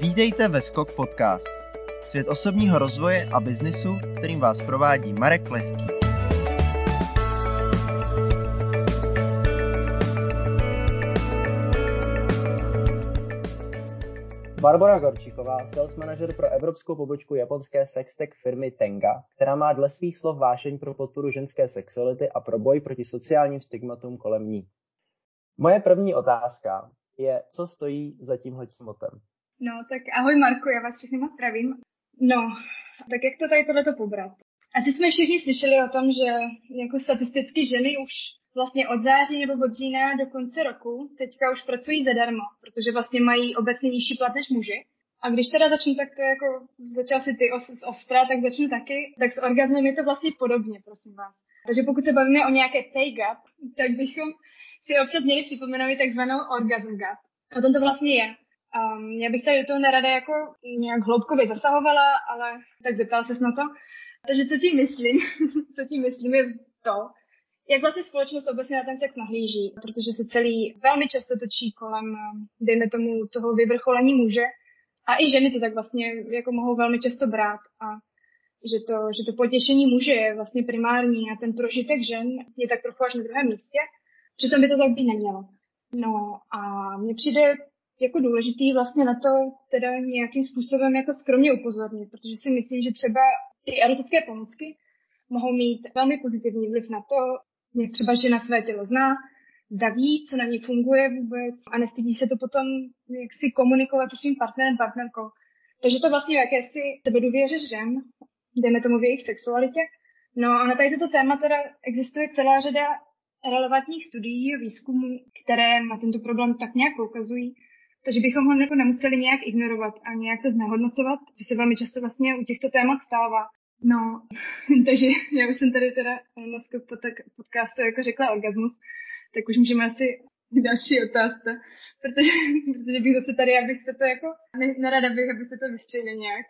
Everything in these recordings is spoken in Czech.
Vítejte ve Skok Podcast. Svět osobního rozvoje a biznisu, kterým vás provádí Marek Lehký. Barbara Gorčíková, sales manager pro evropskou pobočku japonské sextech firmy Tenga, která má dle svých slov vášeň pro podporu ženské sexuality a pro boj proti sociálním stigmatům kolem ní. Moje první otázka je, co stojí za tímhletím motem? No, tak ahoj Marku, já vás všechny moc zdravím. No, tak jak to tady tohleto pobrat? Asi jsme všichni slyšeli o tom, že jako statisticky ženy už vlastně od září nebo od října do konce roku teďka už pracují zadarmo, protože vlastně mají obecně nižší plat než muži. A když teda začnu tak jako začal si ty os, ostra, tak začnu taky, tak s orgasmem je to vlastně podobně, prosím vás. Takže pokud se bavíme o nějaké pay gap, tak bychom si občas měli připomenout takzvanou orgasm gap. O tom to vlastně je. Um, já bych tady do toho nerada jako nějak hloubkově zasahovala, ale tak zeptal ses na to. Takže co tím myslím? co tím myslím je to, jak vlastně společnost obecně na ten sex nahlíží, protože se celý velmi často točí kolem, dejme tomu, toho vyvrcholení muže. A i ženy to tak vlastně jako mohou velmi často brát. A že to, že to potěšení muže je vlastně primární a ten prožitek žen je tak trochu až na druhém místě. Přitom by to tak být nemělo. No a mně přijde jako důležitý vlastně na to teda nějakým způsobem jako skromně upozornit, protože si myslím, že třeba ty erotické pomůcky mohou mít velmi pozitivní vliv na to, jak třeba žena své tělo zná, zda ví, co na ní funguje vůbec a nestydí se to potom jak si komunikovat s svým partnerem, partnerkou. Takže to vlastně jakési sebedůvěře žen, jdeme tomu v jejich sexualitě. No a na tady toto téma teda existuje celá řada relevantních studií a výzkumů, které na tento problém tak nějak poukazují. Takže bychom ho jako nemuseli nějak ignorovat a nějak to znehodnocovat, což se velmi často vlastně u těchto témat stává. No, takže já už jsem tady teda na podcastu jako řekla orgasmus, tak už můžeme asi další otázce, protože, protože bych zase tady, abyste to jako, ne, nerada bych, abyste to vystřihli nějak,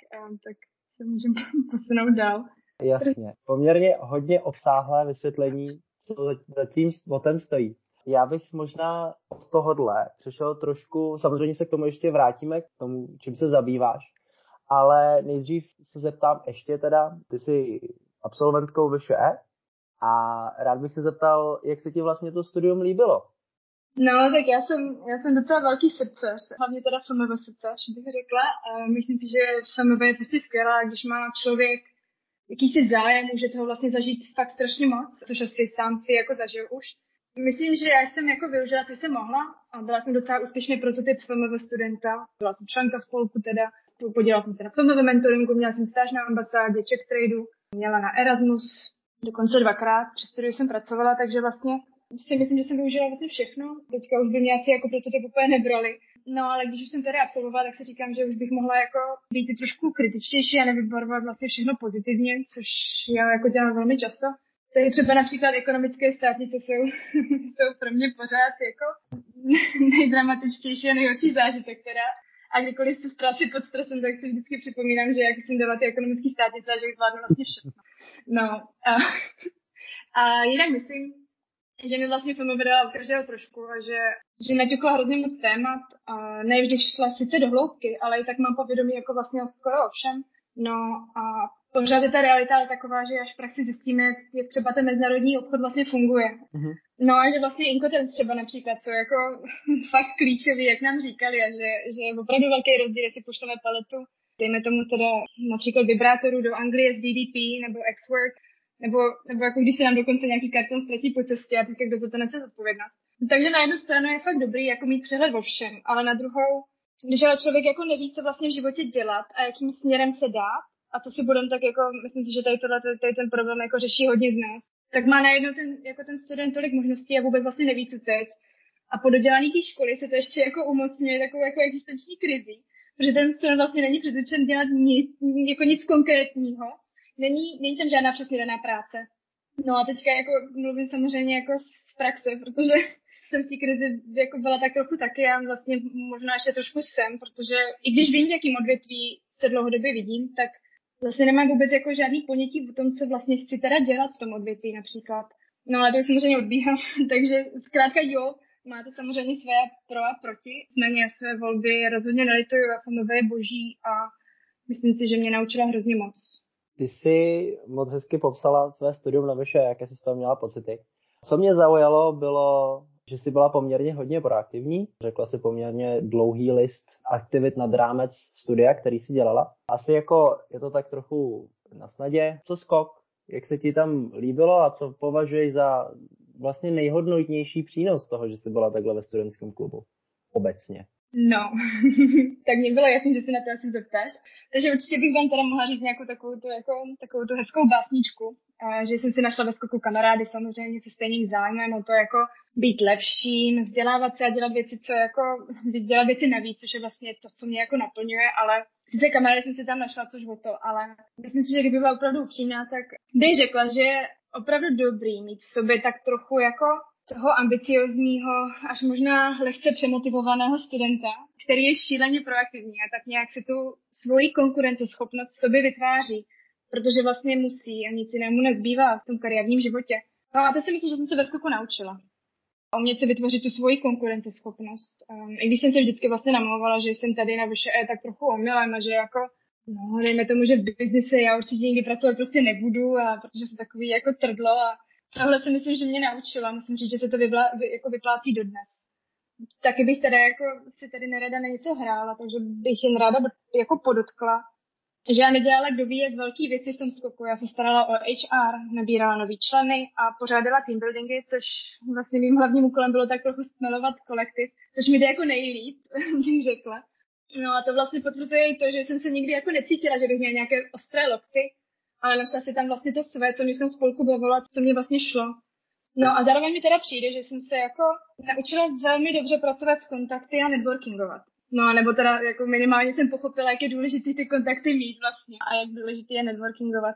tak se můžeme posunout dál. Jasně, poměrně hodně obsáhlé vysvětlení, co za tím motem stojí. Já bych možná od tohohle přešel trošku, samozřejmě se k tomu ještě vrátíme, k tomu, čím se zabýváš, ale nejdřív se zeptám ještě teda, ty jsi absolventkou VŠE a rád bych se zeptal, jak se ti vlastně to studium líbilo? No, tak já jsem, já jsem docela velký srdcař, hlavně teda FMV srdcař, bych řekla. Myslím si, že FMV je prostě skvělá, když má člověk jakýsi zájem, může toho vlastně zažít fakt strašně moc, což asi sám si jako zažil už. Myslím, že já jsem jako využila, co jsem mohla a byla jsem docela úspěšný prototyp FMV studenta. Byla jsem členka spolku teda, podělala jsem se na FMV mentoringu, měla jsem stáž na ambasádě Czech Tradu, měla na Erasmus, dokonce dvakrát, přes studiu jsem pracovala, takže vlastně si myslím, že jsem využila vlastně všechno. Teďka už by mě asi jako prototyp úplně nebrali. No ale když už jsem tady absolvovala, tak si říkám, že už bych mohla jako být trošku kritičtější a nevybarovat vlastně všechno pozitivně, což já jako dělám velmi často. Tady třeba například ekonomické státnice jsou, jsou pro mě pořád jako nejdramatičtější a nejhorší zážitek teda. A kdykoliv jsi v práci pod stresem, tak si vždycky připomínám, že jak jsem dala ty ekonomické státnice a že už zvládnu vlastně všechno. No a, a jinak myslím, že mi vlastně film vydala u každého trošku a že, že naťukla hrozně moc témat. A ne vždy šla sice do hloubky, ale i tak mám povědomí jako vlastně o skoro o všem. No a pořád je ta realita ale taková, že až v praxi zjistíme, jak, jak třeba ten mezinárodní obchod vlastně funguje. Mm-hmm. No a že vlastně inkotenc třeba například jsou jako fakt klíčový, jak nám říkali, a že, že je opravdu velký rozdíl, jestli pošleme paletu, dejme tomu teda například vibrátorů do Anglie z DDP nebo X-Work, nebo, nebo jako když se nám dokonce nějaký karton ztratí po cestě a teďka kdo za to nese zodpovědnost. Takže na jednu stranu je fakt dobrý jako mít přehled o všem, ale na druhou, když ale člověk jako neví, co vlastně v životě dělat a jakým směrem se dát, a co si budeme tak jako, myslím si, že tady, tohle, tady ten problém jako řeší hodně z nás, tak má najednou ten, jako ten student tolik možností a vůbec vlastně neví, co teď. A po dodělaný té školy se to ještě jako umocňuje takovou jako existenční krizi, protože ten student vlastně není předučen dělat nic, jako nic konkrétního. Není, není tam žádná přesně daná práce. No a teďka jako mluvím samozřejmě jako z praxe, protože jsem v té krizi jako byla tak trochu taky a vlastně možná ještě trošku jsem, protože i když vím, v jakým odvětví se dlouhodobě vidím, tak vlastně nemám vůbec jako žádný ponětí o tom, co vlastně chci teda dělat v tom odvětví například. No ale to už samozřejmě odbíhám, takže zkrátka jo, má to samozřejmě své pro a proti, nicméně své volby rozhodně nelituju FMV je boží a myslím si, že mě naučila hrozně moc. Ty jsi moc hezky popsala své studium na vyše, jaké jsi z toho měla pocity. Co mě zaujalo, bylo, že jsi byla poměrně hodně proaktivní. Řekla si poměrně dlouhý list aktivit nad rámec studia, který si dělala. Asi jako je to tak trochu na snadě. Co skok? Jak se ti tam líbilo a co považuješ za vlastně nejhodnotnější přínos toho, že jsi byla takhle ve studentském klubu obecně? No, tak mě bylo jasné, že se na to asi zeptáš. Takže určitě bych vám teda mohla říct nějakou takovou tu, jako, takovou tu hezkou básničku, že jsem si našla ve skoku kamarády samozřejmě se stejným zájmem o to jako být lepším, vzdělávat se a dělat věci, co jako, dělat věci navíc, což je vlastně to, co mě jako naplňuje, ale sice kamarády jsem si tam našla, což o to, ale myslím si, že kdyby byla opravdu upřímná, tak bych řekla, že je opravdu dobrý mít v sobě tak trochu jako toho ambiciozního, až možná lehce přemotivovaného studenta, který je šíleně proaktivní a tak nějak se tu svoji konkurenceschopnost v sobě vytváří, protože vlastně musí a nic jinému nezbývá v tom kariérním životě. No a to si myslím, že jsem se ve skoku naučila. Umět si vytvořit tu svoji konkurenceschopnost. Um, I když jsem se vždycky vlastně namlouvala, že jsem tady na vyše tak trochu omylem a že jako No, dejme tomu, že v biznise já určitě nikdy pracovat prostě nebudu, a protože jsem takový jako trdlo a tohle si myslím, že mě naučila. Musím říct, že se to vyblá, vy, jako vyplácí dodnes. Taky bych teda jako si tady nerada na něco hrála, takže bych jen ráda jako podotkla, že já nedělala kdo ví, jak velký věci v tom skoku. Já se starala o HR, nabírala nový členy a pořádala team buildingy, což vlastně mým hlavním úkolem bylo tak trochu smelovat kolektiv, což mi jde jako nejlíp, bych řekla. No a to vlastně potvrzuje i to, že jsem se nikdy jako necítila, že bych měla nějaké ostré lokty, ale našla si tam vlastně to své, co mě v tom spolku bavilo, co mě vlastně šlo. No a zároveň mi teda přijde, že jsem se jako naučila velmi dobře pracovat s kontakty a networkingovat. No, nebo teda jako minimálně jsem pochopila, jak je důležité ty kontakty mít vlastně a jak důležité je networkingovat.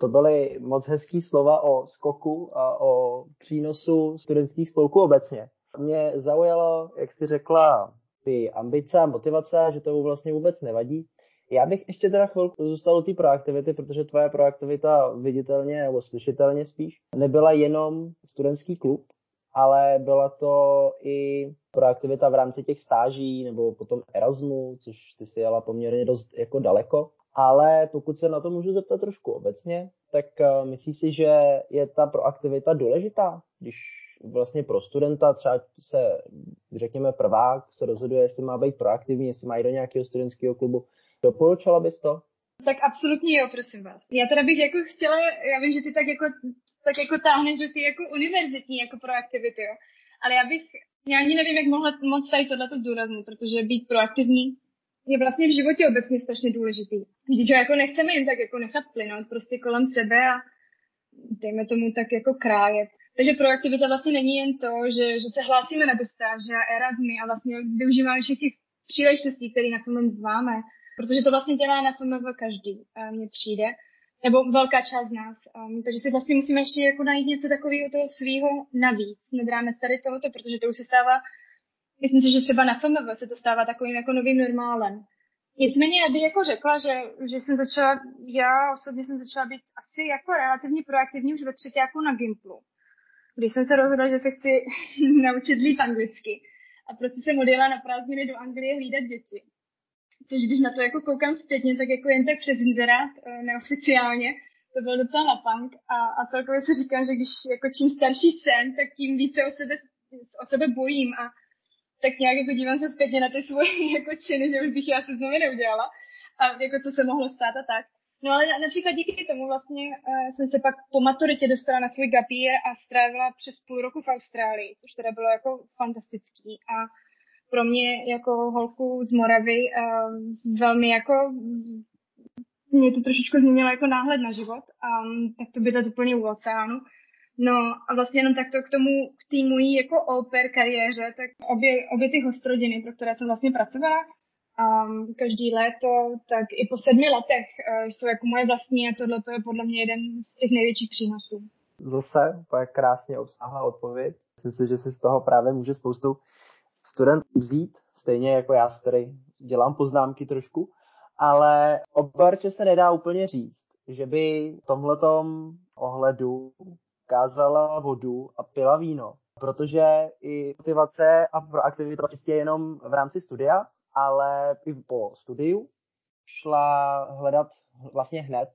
To byly moc hezký slova o skoku a o přínosu studentských spolků obecně. Mě zaujalo, jak jsi řekla, ty ambice a motivace, že to vlastně vůbec nevadí. Já bych ještě teda chvilku zůstal u té proaktivity, protože tvoje proaktivita viditelně nebo slyšitelně spíš nebyla jenom studentský klub, ale byla to i proaktivita v rámci těch stáží nebo potom Erasmu, což ty si jela poměrně dost jako daleko. Ale pokud se na to můžu zeptat trošku obecně, tak eh, myslíš si, že je ta proaktivita důležitá, když vlastně pro studenta třeba se, řekněme, prvák se rozhoduje, jestli má být proaktivní, jestli má jít do nějakého studentského klubu, Doporučila bys to? Tak absolutně jo, prosím vás. Já teda bych jako chtěla, já vím, že ty tak jako, tak jako táhneš do ty jako univerzitní jako proaktivity, jo. Ale já bych, já ani nevím, jak mohla moc tady tohleto zdůraznit, protože být proaktivní je vlastně v životě obecně strašně důležitý. Vždyť jako nechceme jen tak jako nechat plynout prostě kolem sebe a dejme tomu tak jako krájet. Takže proaktivita vlastně není jen to, že, že se hlásíme na dostáže a Erasmy a vlastně využíváme všech těch příležitostí, které na tom máme protože to vlastně dělá na FMV každý, mně přijde, nebo velká část z nás. Um, takže si vlastně musíme ještě jako najít něco takového toho svého navíc, nad rámec tady tohoto, protože to už se stává, myslím si, že třeba na FMV se to stává takovým jako novým normálem. Nicméně já bych jako řekla, že, že jsem začala, já osobně jsem začala být asi jako relativně proaktivní už ve jako na Gimplu, když jsem se rozhodla, že se chci naučit líp anglicky. A prostě jsem odjela na prázdniny do Anglie hlídat děti což když na to jako koukám zpětně, tak jako jen tak přes inzerát, eh, neoficiálně, to byl docela na punk. A, a celkově se říkám, že když jako čím starší jsem, tak tím více o sebe, o sebe bojím. A tak nějak jako dívám se zpětně na ty svoje jako činy, že už bych já se znovu neudělala. A jako co se mohlo stát a tak. No ale například díky tomu vlastně uh, jsem se pak po maturitě dostala na svůj gapír a strávila přes půl roku v Austrálii, což teda bylo jako fantastický. A pro mě jako holku z Moravy um, velmi jako mě to trošičku změnilo jako náhled na život a um, tak to bydlet úplně u oceánu. No a vlastně jenom takto k tomu, k té mojí jako oper kariéře, tak obě, obě ty hostrodiny, pro které jsem vlastně pracovala, um, každý léto, tak i po sedmi letech uh, jsou jako moje vlastní a tohle je podle mě jeden z těch největších přínosů. Zase, to je krásně obsáhlá odpověď. Myslím si, že si z toho právě může spoustu student vzít, stejně jako já si tady dělám poznámky trošku, ale o Barče se nedá úplně říct, že by v tomhletom ohledu kázala vodu a pila víno. protože i motivace a proaktivita čistě jenom v rámci studia, ale i po studiu šla hledat vlastně hned,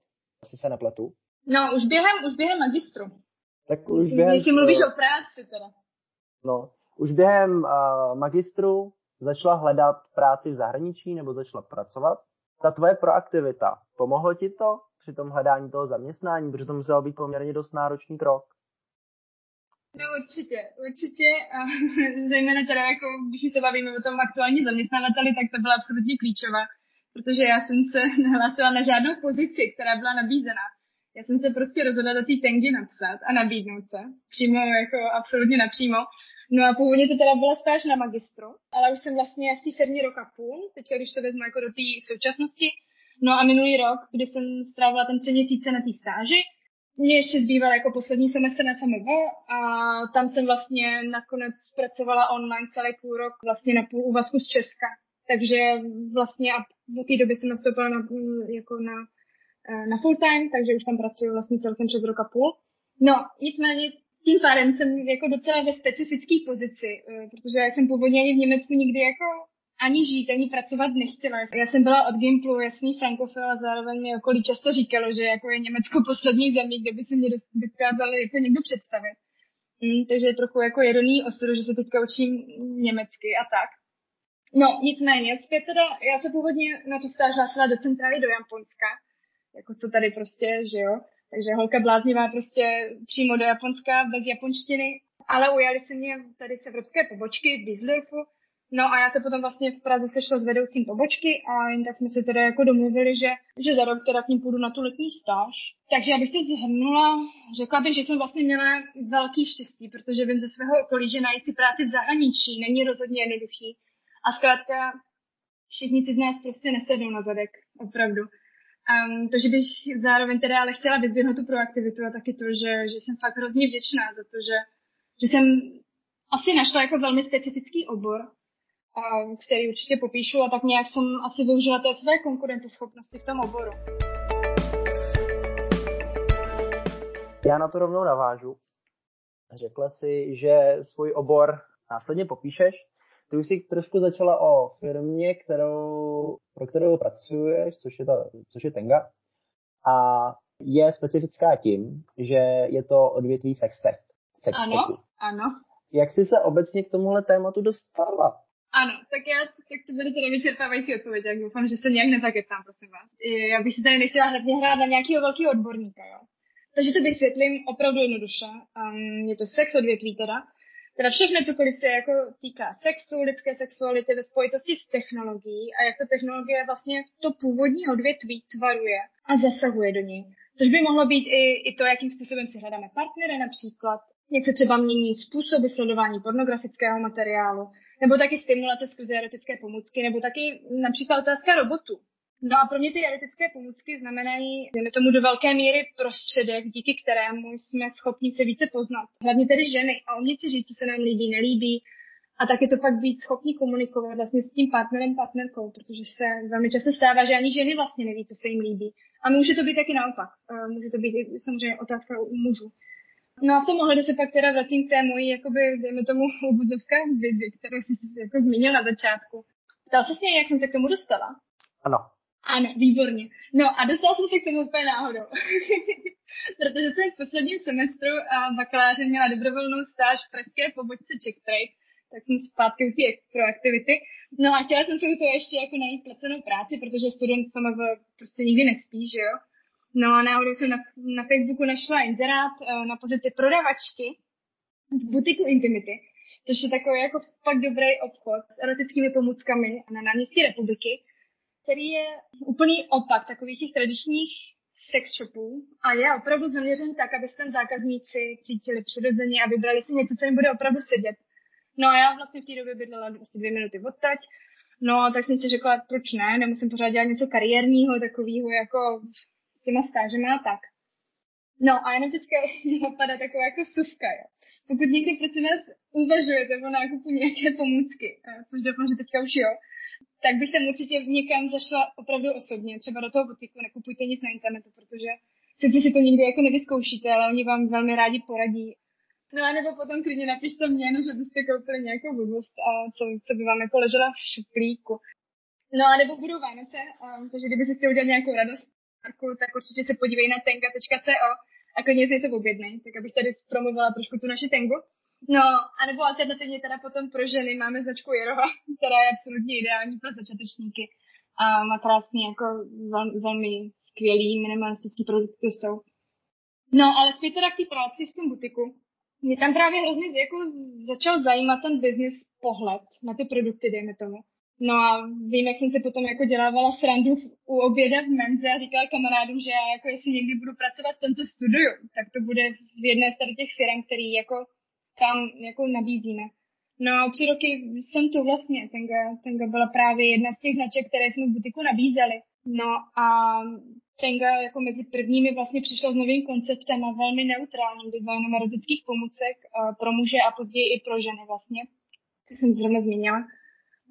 asi se nepletu. No, už během, už během magistru. Tak už Jestli, během... jestli mluvíš o práci teda. No, už během uh, magistru začala hledat práci v zahraničí nebo začala pracovat. Ta tvoje proaktivita, pomohlo ti to při tom hledání toho zaměstnání, protože to musel být poměrně dost náročný krok? No určitě, určitě. A zejména teda jako, když se bavíme o tom aktuální zaměstnavateli, tak to byla absolutně klíčová. Protože já jsem se nahlásila na žádnou pozici, která byla nabízena. Já jsem se prostě rozhodla do té tengy napsat a nabídnout se. Přímo, jako absolutně napřímo. No a původně to teda byla stáž na magistru, ale už jsem vlastně v té firmě rok a půl, teďka když to vezmu jako do té současnosti. No a minulý rok, kdy jsem strávila ten tři měsíce na té stáži, mě ještě zbýval jako poslední semestr na FMV a tam jsem vlastně nakonec pracovala online celý půl rok vlastně na půl úvazku z Česka. Takže vlastně a v té době jsem nastoupila na, jako na, na full time, takže už tam pracuji vlastně celkem před rok a půl. No, nicméně tím pádem jsem jako docela ve specifické pozici, eh, protože já jsem původně ani v Německu nikdy jako ani žít, ani pracovat nechtěla. Já jsem byla od Gimplu jasný frankofil a zároveň mi okolí často říkalo, že jako je Německo poslední zemí, kde by se mě dokázal jako někdo představit. Mm, takže je trochu jako jedoný osudu, že se teďka učím německy a tak. No, nicméně, zpět teda, já se původně na tu stáž hlásila do centrály do Japonska, jako co tady prostě, že jo. Takže holka bláznivá prostě přímo do Japonska, bez japonštiny. Ale ujali se mě tady z evropské pobočky v Düsseldorfu. No a já se potom vlastně v Praze sešla s vedoucím pobočky a jen tak jsme se teda jako domluvili, že, že za rok teda k ním půjdu na tu letní stáž. Takže abych to zhrnula, řekla bych, že jsem vlastně měla velký štěstí, protože vím ze svého okolí, že najít si práci v zahraničí není rozhodně jednoduchý. A zkrátka všichni si z nás prostě nesednou na zadek, opravdu. Um, takže bych zároveň teda ale chtěla vyzvihnout tu proaktivitu a taky to, že, že jsem fakt hrozně vděčná za to, že, že jsem asi našla jako velmi specifický obor, um, který určitě popíšu a tak nějak jsem asi využila té své konkurenceschopnosti v tom oboru. Já na to rovnou navážu. Řekla si, že svůj obor následně popíšeš, ty už jsi trošku začala o firmě, kterou, pro kterou pracuješ, což je, ta, což je Tenga. A je specifická tím, že je to odvětví sextech. Ano, ano. Jak jsi se obecně k tomuhle tématu dostala? Ano, tak já tak to bude teda vyčerpávající odpověď, jak doufám, že se nějak nezakecám, prosím vás. Já bych si tady nechtěla hlavně hrát na nějakého velkého odborníka, jo. Takže to vysvětlím opravdu jednoduše. Um, je to sex odvětví teda. Teda všechno, cokoliv se jako týká sexu, lidské sexuality ve spojitosti s technologií a jak to technologie vlastně to původní odvětví tvaruje a zasahuje do něj. Což by mohlo být i, i to, jakým způsobem si hledáme partnery například, jak se třeba mění způsoby sledování pornografického materiálu, nebo taky stimulace skrze erotické pomůcky, nebo taky například otázka robotu. No a pro mě ty erotické pomůcky znamenají, dejme tomu do velké míry prostředek, díky kterému jsme schopni se více poznat. Hlavně tedy ženy a umět si říct, co se nám líbí, nelíbí. A taky to pak být schopni komunikovat vlastně s tím partnerem, partnerkou, protože se velmi často stává, že ani ženy vlastně neví, co se jim líbí. A může to být taky naopak. Může to být samozřejmě otázka u mužů. No a v tom ohledu se pak teda vracím k té mojí, jakoby, dejme tomu, obuzovka vizi, kterou jsi jako zmínil na začátku. Ptal se mě, jak jsem se k tomu dostala? Ano. Ano, výborně. No a dostala jsem se k tomu úplně náhodou. Protože jsem v posledním semestru a bakaláře měla dobrovolnou stáž v pražské pobočce Czech Trade, tak jsem zpátky u té proaktivity. No a chtěla jsem si u toho ještě jako najít placenou práci, protože student v prostě nikdy nespí, že jo. No a náhodou jsem na, na Facebooku našla inzerát uh, na pozici prodavačky v butiku Intimity, což je takový jako fakt dobrý obchod s erotickými pomůckami na náměstí republiky který je úplný opak takových těch tradičních sex shopů a je opravdu zaměřen tak, aby se tam zákazníci cítili přirozeně a vybrali si něco, co jim bude opravdu sedět. No a já vlastně v té době bydlela asi dvě minuty odtaď, no tak jsem si řekla, proč ne, nemusím pořád dělat něco kariérního, takového jako s těma stážema a tak. No a jenom teďka napadá taková jako suvka, jo. Pokud někdy prosím vás uvažujete o nákupu nějaké pomůcky, což doufám, že teďka už jo, tak bych sem určitě někam zašla opravdu osobně, třeba do toho butiku, nekupujte nic na internetu, protože sice si to nikdy jako nevyzkoušíte, ale oni vám velmi rádi poradí. No a nebo potom klidně napište mě, no, že byste koupili nějakou blbost a co, co by vám jako ležela v šuplíku. No a nebo budou Vánoce, um, takže kdyby si chtěl udělat nějakou radost, tak určitě se podívej na tenga.co a klidně si to objednej, tak abych tady promovala trošku tu naši tengu. No, anebo alternativně teda potom pro ženy máme značku Jerova, která je absolutně ideální pro začátečníky a má krásný jako vel, velmi skvělý minimalistický produkty jsou. No, ale zpět teda k té práci v tom butiku. Mě tam právě hrozně jako začal zajímat ten business pohled na ty produkty, dejme tomu. No a vím, jak jsem se potom jako dělávala srandu u oběda v menze a říkala kamarádům, že já jako jestli někdy budu pracovat v tom, co studuju, tak to bude v jedné z těch firm, který jako tam jako nabízíme. No a tři roky jsem tu vlastně, Tenga, Tenga byla právě jedna z těch značek, které jsme v butiku nabízeli. No a Tenga jako mezi prvními vlastně přišla s novým konceptem a velmi neutrálním designem erotických pomůcek pro muže a později i pro ženy vlastně, co jsem zrovna zmínila.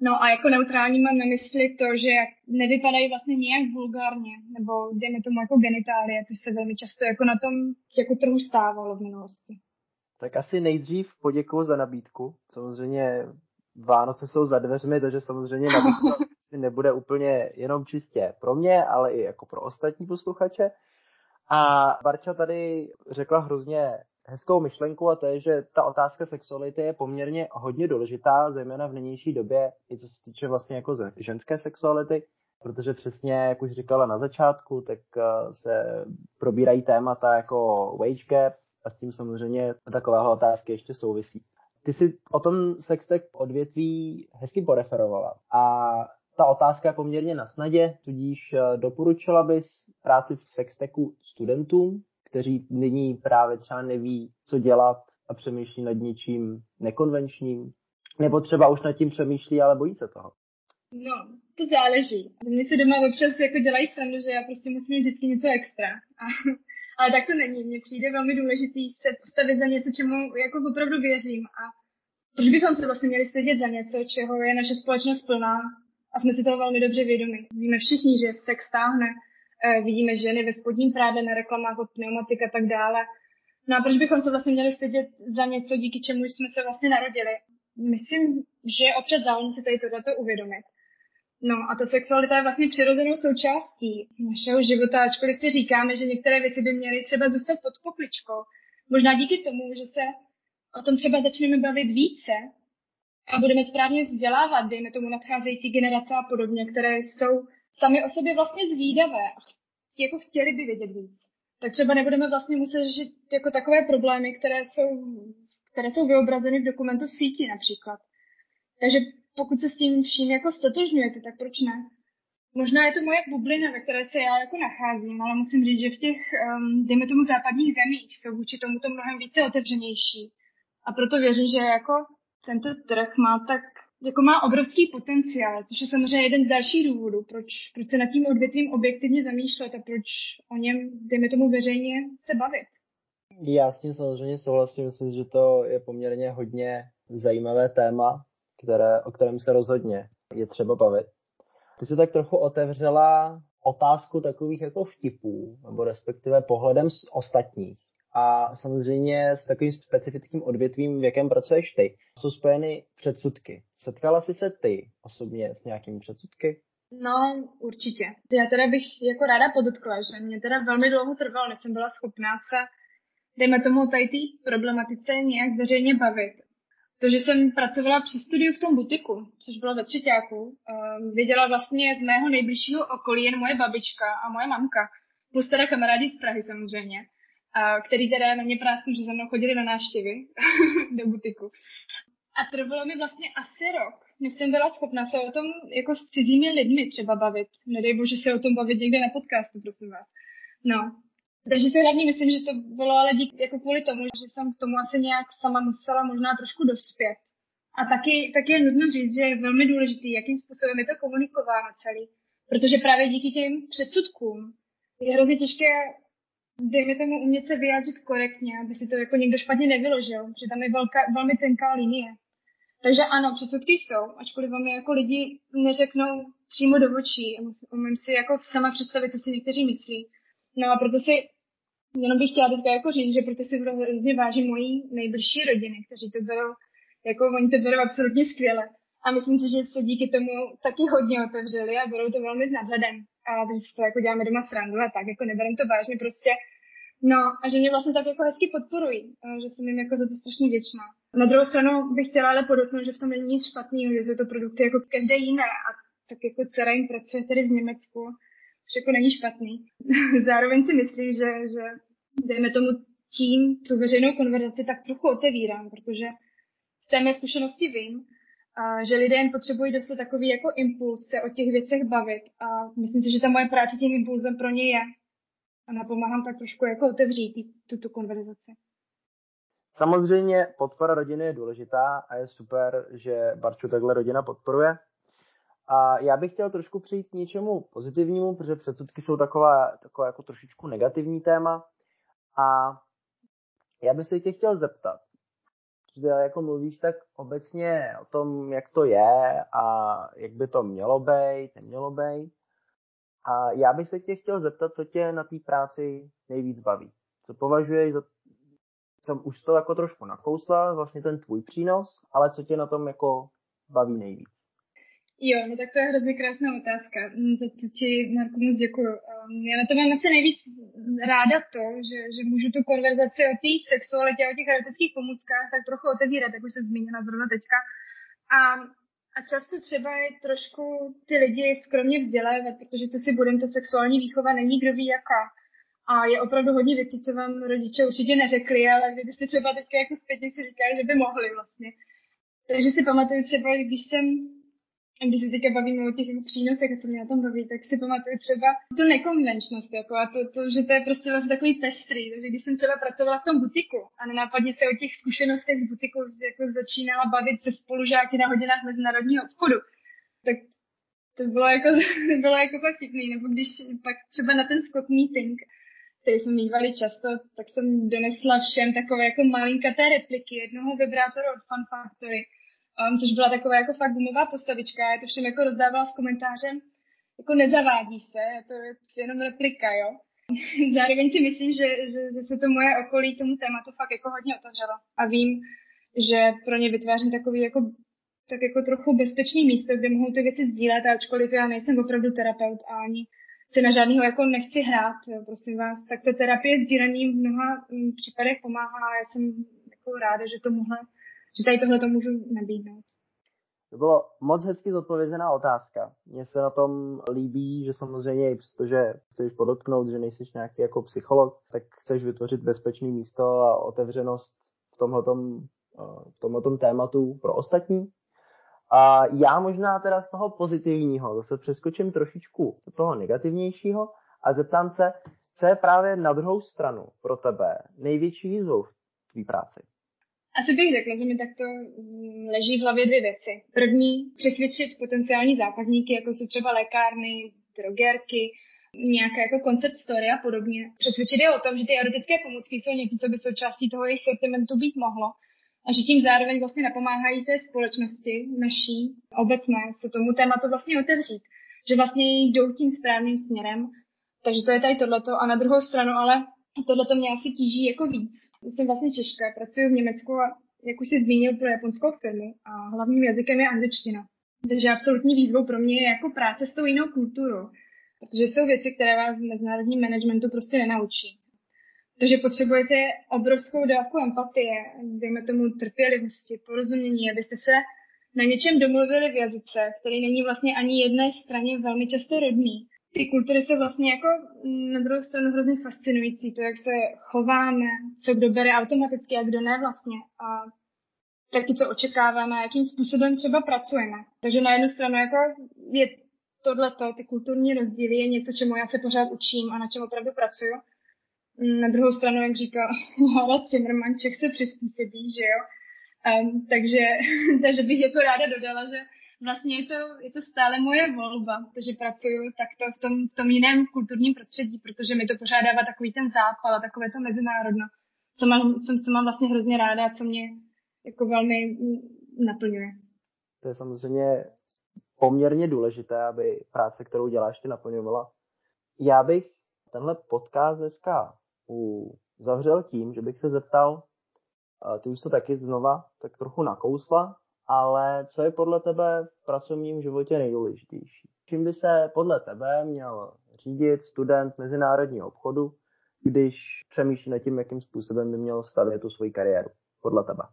No a jako neutrální mám na mysli to, že nevypadají vlastně nějak vulgárně, nebo dejme tomu jako genitálie, což se velmi často jako na tom jako trhu stávalo v minulosti. Tak asi nejdřív poděkuji za nabídku. Samozřejmě Vánoce jsou za dveřmi, takže samozřejmě nabídka si nebude úplně jenom čistě pro mě, ale i jako pro ostatní posluchače. A Barča tady řekla hrozně hezkou myšlenku a to je, že ta otázka sexuality je poměrně hodně důležitá, zejména v nynější době, i co se týče vlastně jako ženské sexuality, protože přesně, jak už říkala na začátku, tak eh, se probírají témata jako wage gap a s tím samozřejmě takového otázky ještě souvisí. Ty si o tom sextech odvětví hezky poreferovala a ta otázka je poměrně na snadě, tudíž eh, doporučila bys práci v sextechu studentům, kteří nyní právě třeba neví, co dělat a přemýšlí nad něčím nekonvenčním, nebo třeba už nad tím přemýšlí, ale bojí se toho. No, to záleží. Mně se doma občas jako dělají srandu, že já prostě musím vždycky něco extra. A, ale tak to není. Mně přijde velmi důležitý se postavit za něco, čemu jako opravdu věřím. A proč bychom se vlastně měli sedět za něco, čeho je naše společnost plná a jsme si toho velmi dobře vědomi. Víme všichni, že sex stáhne, Eh, vidíme ženy ve spodním prádle na reklamách od pneumatik a tak dále. No a proč bychom se vlastně měli sedět za něco, díky čemu jsme se vlastně narodili? Myslím, že je občas záleží si tady tohleto uvědomit. No a ta sexualita je vlastně přirozenou součástí našeho života, ačkoliv si říkáme, že některé věci by měly třeba zůstat pod pokličkou. Možná díky tomu, že se o tom třeba začneme bavit více a budeme správně vzdělávat, dejme tomu nadcházející generace a podobně, které jsou sami o sobě vlastně zvídavé a jako chtěli by vědět víc. Tak třeba nebudeme vlastně muset řešit jako takové problémy, které jsou, které jsou vyobrazeny v dokumentu v síti například. Takže pokud se s tím vším jako stotožňujete, tak proč ne? Možná je to moje bublina, ve které se já jako nacházím, ale musím říct, že v těch, um, dejme tomu, západních zemích jsou vůči tomuto mnohem více otevřenější. A proto věřím, že jako tento trh má tak jako má obrovský potenciál, což je samozřejmě jeden z dalších důvodů, proč, proč se nad tím odvětvím objektivně zamýšlet a proč o něm, dejme tomu veřejně, se bavit. Já s tím samozřejmě souhlasím, myslím, že to je poměrně hodně zajímavé téma, které, o kterém se rozhodně je třeba bavit. Ty se tak trochu otevřela otázku takových jako vtipů, nebo respektive pohledem z ostatních a samozřejmě s takovým specifickým odvětvím, v jakém pracuješ ty, jsou spojeny předsudky. Setkala jsi se ty osobně s nějakými předsudky? No, určitě. Já teda bych jako ráda podotkla, že mě teda velmi dlouho trvalo, než jsem byla schopná se, dejme tomu, tady té problematice nějak veřejně bavit. To, že jsem pracovala při studiu v tom butiku, což bylo ve třetíku, um, věděla vlastně z mého nejbližšího okolí jen moje babička a moje mamka, plus teda kamarádi z Prahy samozřejmě a který teda na mě prásknu, že za mnou chodili na návštěvy do butiku. A trvalo mi vlastně asi rok, než jsem byla schopna se o tom jako s cizími lidmi třeba bavit. Nedej bože se o tom bavit někde na podcastu, prosím vás. No, takže si hlavně myslím, že to bylo ale dík, jako kvůli tomu, že jsem k tomu asi nějak sama musela možná trošku dospět. A taky, taky je nutno říct, že je velmi důležitý, jakým způsobem je to komunikováno celý. Protože právě díky těm předsudkům je hrozně těžké dejme tomu, umět se vyjádřit korektně, aby si to jako někdo špatně nevyložil, protože tam je velká, velmi tenká linie. Takže ano, předsudky jsou, ačkoliv vám jako lidi neřeknou přímo do očí. Umím si jako sama představit, co si někteří myslí. No a proto si Jenom bych chtěla teďka jako říct, že proto si hrozně vážím mojí nejbližší rodiny, kteří to berou, jako oni to berou absolutně skvěle. A myslím si, že se díky tomu taky hodně otevřeli a berou to velmi s nadhledem. A takže si to jako děláme doma srandu a tak, jako neberem to vážně prostě. No a že mě vlastně tak jako hezky podporují, že jsem jim jako za to strašně vděčná. Na druhou stranu bych chtěla ale podotknout, že v tom není nic špatného, že jsou to produkty jako každé jiné a tak jako dcera jim pracuje tady v Německu, jako není špatný. Zároveň si myslím, že, že dejme tomu tím tu veřejnou konverzaci tak trochu otevírám, protože z té mé zkušenosti vím, a že lidé jen potřebují dostat takový jako impuls se o těch věcech bavit a myslím si, že ta moje práce tím impulzem pro ně je a napomáhám tak trošku jako otevřít tuto konverzaci. Samozřejmě podpora rodiny je důležitá a je super, že Barču takhle rodina podporuje. A já bych chtěl trošku přijít k něčemu pozitivnímu, protože předsudky jsou taková, taková jako trošičku negativní téma. A já bych se tě chtěl zeptat, že jako mluvíš tak obecně o tom, jak to je a jak by to mělo být, nemělo být. A já bych se tě chtěl zeptat, co tě na té práci nejvíc baví. Co považuješ za, jsem už to jako trošku nakousla, vlastně ten tvůj přínos, ale co tě na tom jako baví nejvíc? Jo, no tak to je hrozně krásná otázka. Mm, za to ti, Marku, moc děkuju. Um, já na to mám asi nejvíc ráda to, že, že můžu tu konverzaci o té sexualitě, o těch erotických pomůckách tak trochu otevírat, jak už se zmínila zrovna teďka. A a často třeba je trošku ty lidi skromně vzdělávat, protože co si budeme, ta sexuální výchova není kdo ví jaká. A je opravdu hodně věcí, co vám rodiče určitě neřekli, ale vy byste třeba teďka jako zpětně si říkali, že by mohli vlastně. Takže si pamatuju třeba, když jsem když se teďka bavíme o těch přínosech a co mě na tom baví, tak si pamatuju třeba tu nekonvenčnost, jako a to, to, že to je prostě vlastně takový pestrý. Takže když jsem třeba pracovala v tom butiku a nenápadně se o těch zkušenostech z butiku jako začínala bavit se spolužáky na hodinách mezinárodního obchodu, tak to bylo jako, bylo jako fakt vtipný. Nebo když pak třeba na ten Scott meeting, který jsme mývali často, tak jsem donesla všem takové jako malinkaté repliky jednoho vibrátoru od Fun Factory, um, což byla taková jako fakt gumová postavička, já to všem jako rozdávala s komentářem, jako nezavádí se, to je jenom replika, jo. Zároveň si myslím, že, že, že se to moje okolí tomu tématu fakt jako hodně otevřelo. A vím, že pro ně vytvářím takový jako tak jako trochu bezpečný místo, kde mohou ty věci sdílet, a ačkoliv já nejsem opravdu terapeut a ani si na žádného jako nechci hrát, jo, prosím vás, tak ta terapie sdílením v mnoha mm, případech pomáhá. A já jsem jako ráda, že tomuhle že tady tohle to můžu nabídnout. To bylo moc hezky zodpovězená otázka. Mně se na tom líbí, že samozřejmě i přestože chceš podotknout, že nejsi nějaký jako psycholog, tak chceš vytvořit bezpečné místo a otevřenost v tomhletom, v tomhletom tématu pro ostatní. A já možná teda z toho pozitivního zase přeskočím trošičku do toho negativnějšího a zeptám se, co je právě na druhou stranu pro tebe největší výzvou v tvý práci? Asi bych řekla, že mi takto mm, leží v hlavě dvě věci. První, přesvědčit potenciální zákazníky, jako jsou třeba lékárny, drogerky, nějaké jako koncept story a podobně. Přesvědčit je o tom, že ty erotické pomůcky jsou něco, co by součástí toho jejich sortimentu být mohlo a že tím zároveň vlastně napomáhají té společnosti naší obecné se tomu tématu vlastně otevřít. Že vlastně jdou tím správným směrem. Takže to je tady tohleto. A na druhou stranu ale tohleto mě asi tíží jako víc jsem vlastně Češka, pracuji v Německu a jak už jsi zmínil pro japonskou firmu a hlavním jazykem je angličtina. Takže absolutní výzvou pro mě je jako práce s tou jinou kulturou, protože jsou věci, které vás v mezinárodním managementu prostě nenaučí. Takže potřebujete obrovskou dávku empatie, dejme tomu trpělivosti, porozumění, abyste se na něčem domluvili v jazyce, který není vlastně ani jedné straně velmi často rodný ty kultury jsou vlastně jako na druhou stranu hrozně fascinující, to, jak se chováme, co kdo bere automaticky a kdo ne vlastně. A taky co očekáváme jakým způsobem třeba pracujeme. Takže na jednu stranu jako je tohleto, ty kulturní rozdíly je něco, čemu já se pořád učím a na čem opravdu pracuju. Na druhou stranu, jak říká Harald Zimmerman, Čech se přizpůsobí, že jo. Um, takže, takže bych jako ráda dodala, že vlastně je to, je to stále moje volba, protože pracuju takto v tom, v tom jiném kulturním prostředí, protože mi to pořád dává takový ten zápal a takové to mezinárodno, co mám, co, co mám vlastně hrozně ráda a co mě jako velmi naplňuje. To je samozřejmě poměrně důležité, aby práce, kterou děláš, tě naplňovala. Já bych tenhle podcast dneska uzavřel tím, že bych se zeptal, ty už to taky znova tak trochu nakousla, ale co je podle tebe v pracovním životě nejdůležitější? Čím by se podle tebe měl řídit student mezinárodního obchodu, když přemýšlí nad tím, jakým způsobem by měl stavět tu svoji kariéru, podle tebe?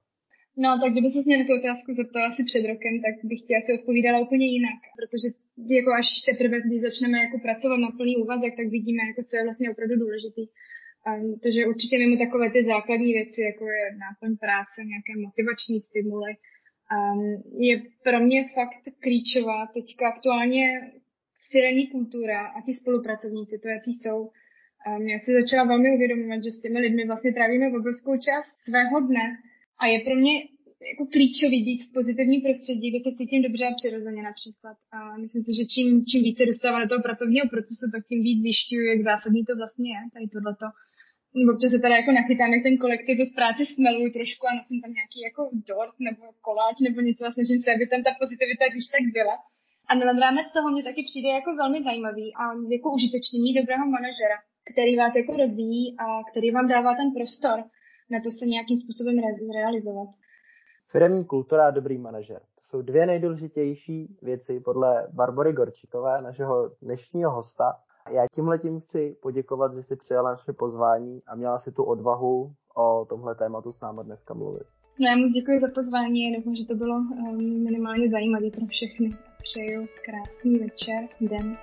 No, tak kdyby se mě na tu otázku zeptala asi před rokem, tak bych ti asi odpovídala úplně jinak, protože jako až teprve, když začneme jako pracovat na plný úvazek, tak vidíme, jako co je vlastně opravdu důležitý. Um, takže určitě mimo takové ty základní věci, jako je náplň práce, nějaké motivační stimuly, um, je pro mě fakt klíčová teďka aktuálně firmní kultura a ti spolupracovníci, to jaký jsou. Um, já si začala velmi uvědomovat, že s těmi lidmi vlastně trávíme obrovskou část svého dne a je pro mě jako klíčový být v pozitivním prostředí, kde se cítím dobře a přirozeně například. A myslím si, že čím, čím více dostávám do toho pracovního procesu, tak tím víc zjišťuju, jak zásadní to vlastně je, tady tohleto. Občas se teda jako nachytám, jak ten kolektiv v práci smeluju trošku a nosím tam nějaký jako dort nebo koláč nebo něco a snažím se, aby tam ta pozitivita když tak byla. A nad rámec toho mě taky přijde jako velmi zajímavý a jako užitečný mít dobrého manažera, který vás jako rozvíjí a který vám dává ten prostor na to se nějakým způsobem re- realizovat. Firemní kultura a dobrý manažer. To jsou dvě nejdůležitější věci podle Barbory Gorčikové, našeho dnešního hosta. Já tímhle tím chci poděkovat, že jsi přijala naše pozvání a měla si tu odvahu o tomhle tématu s námi dneska mluvit. No já moc děkuji za pozvání doufám, že to bylo um, minimálně zajímavé pro všechny. Přeju krásný večer, den.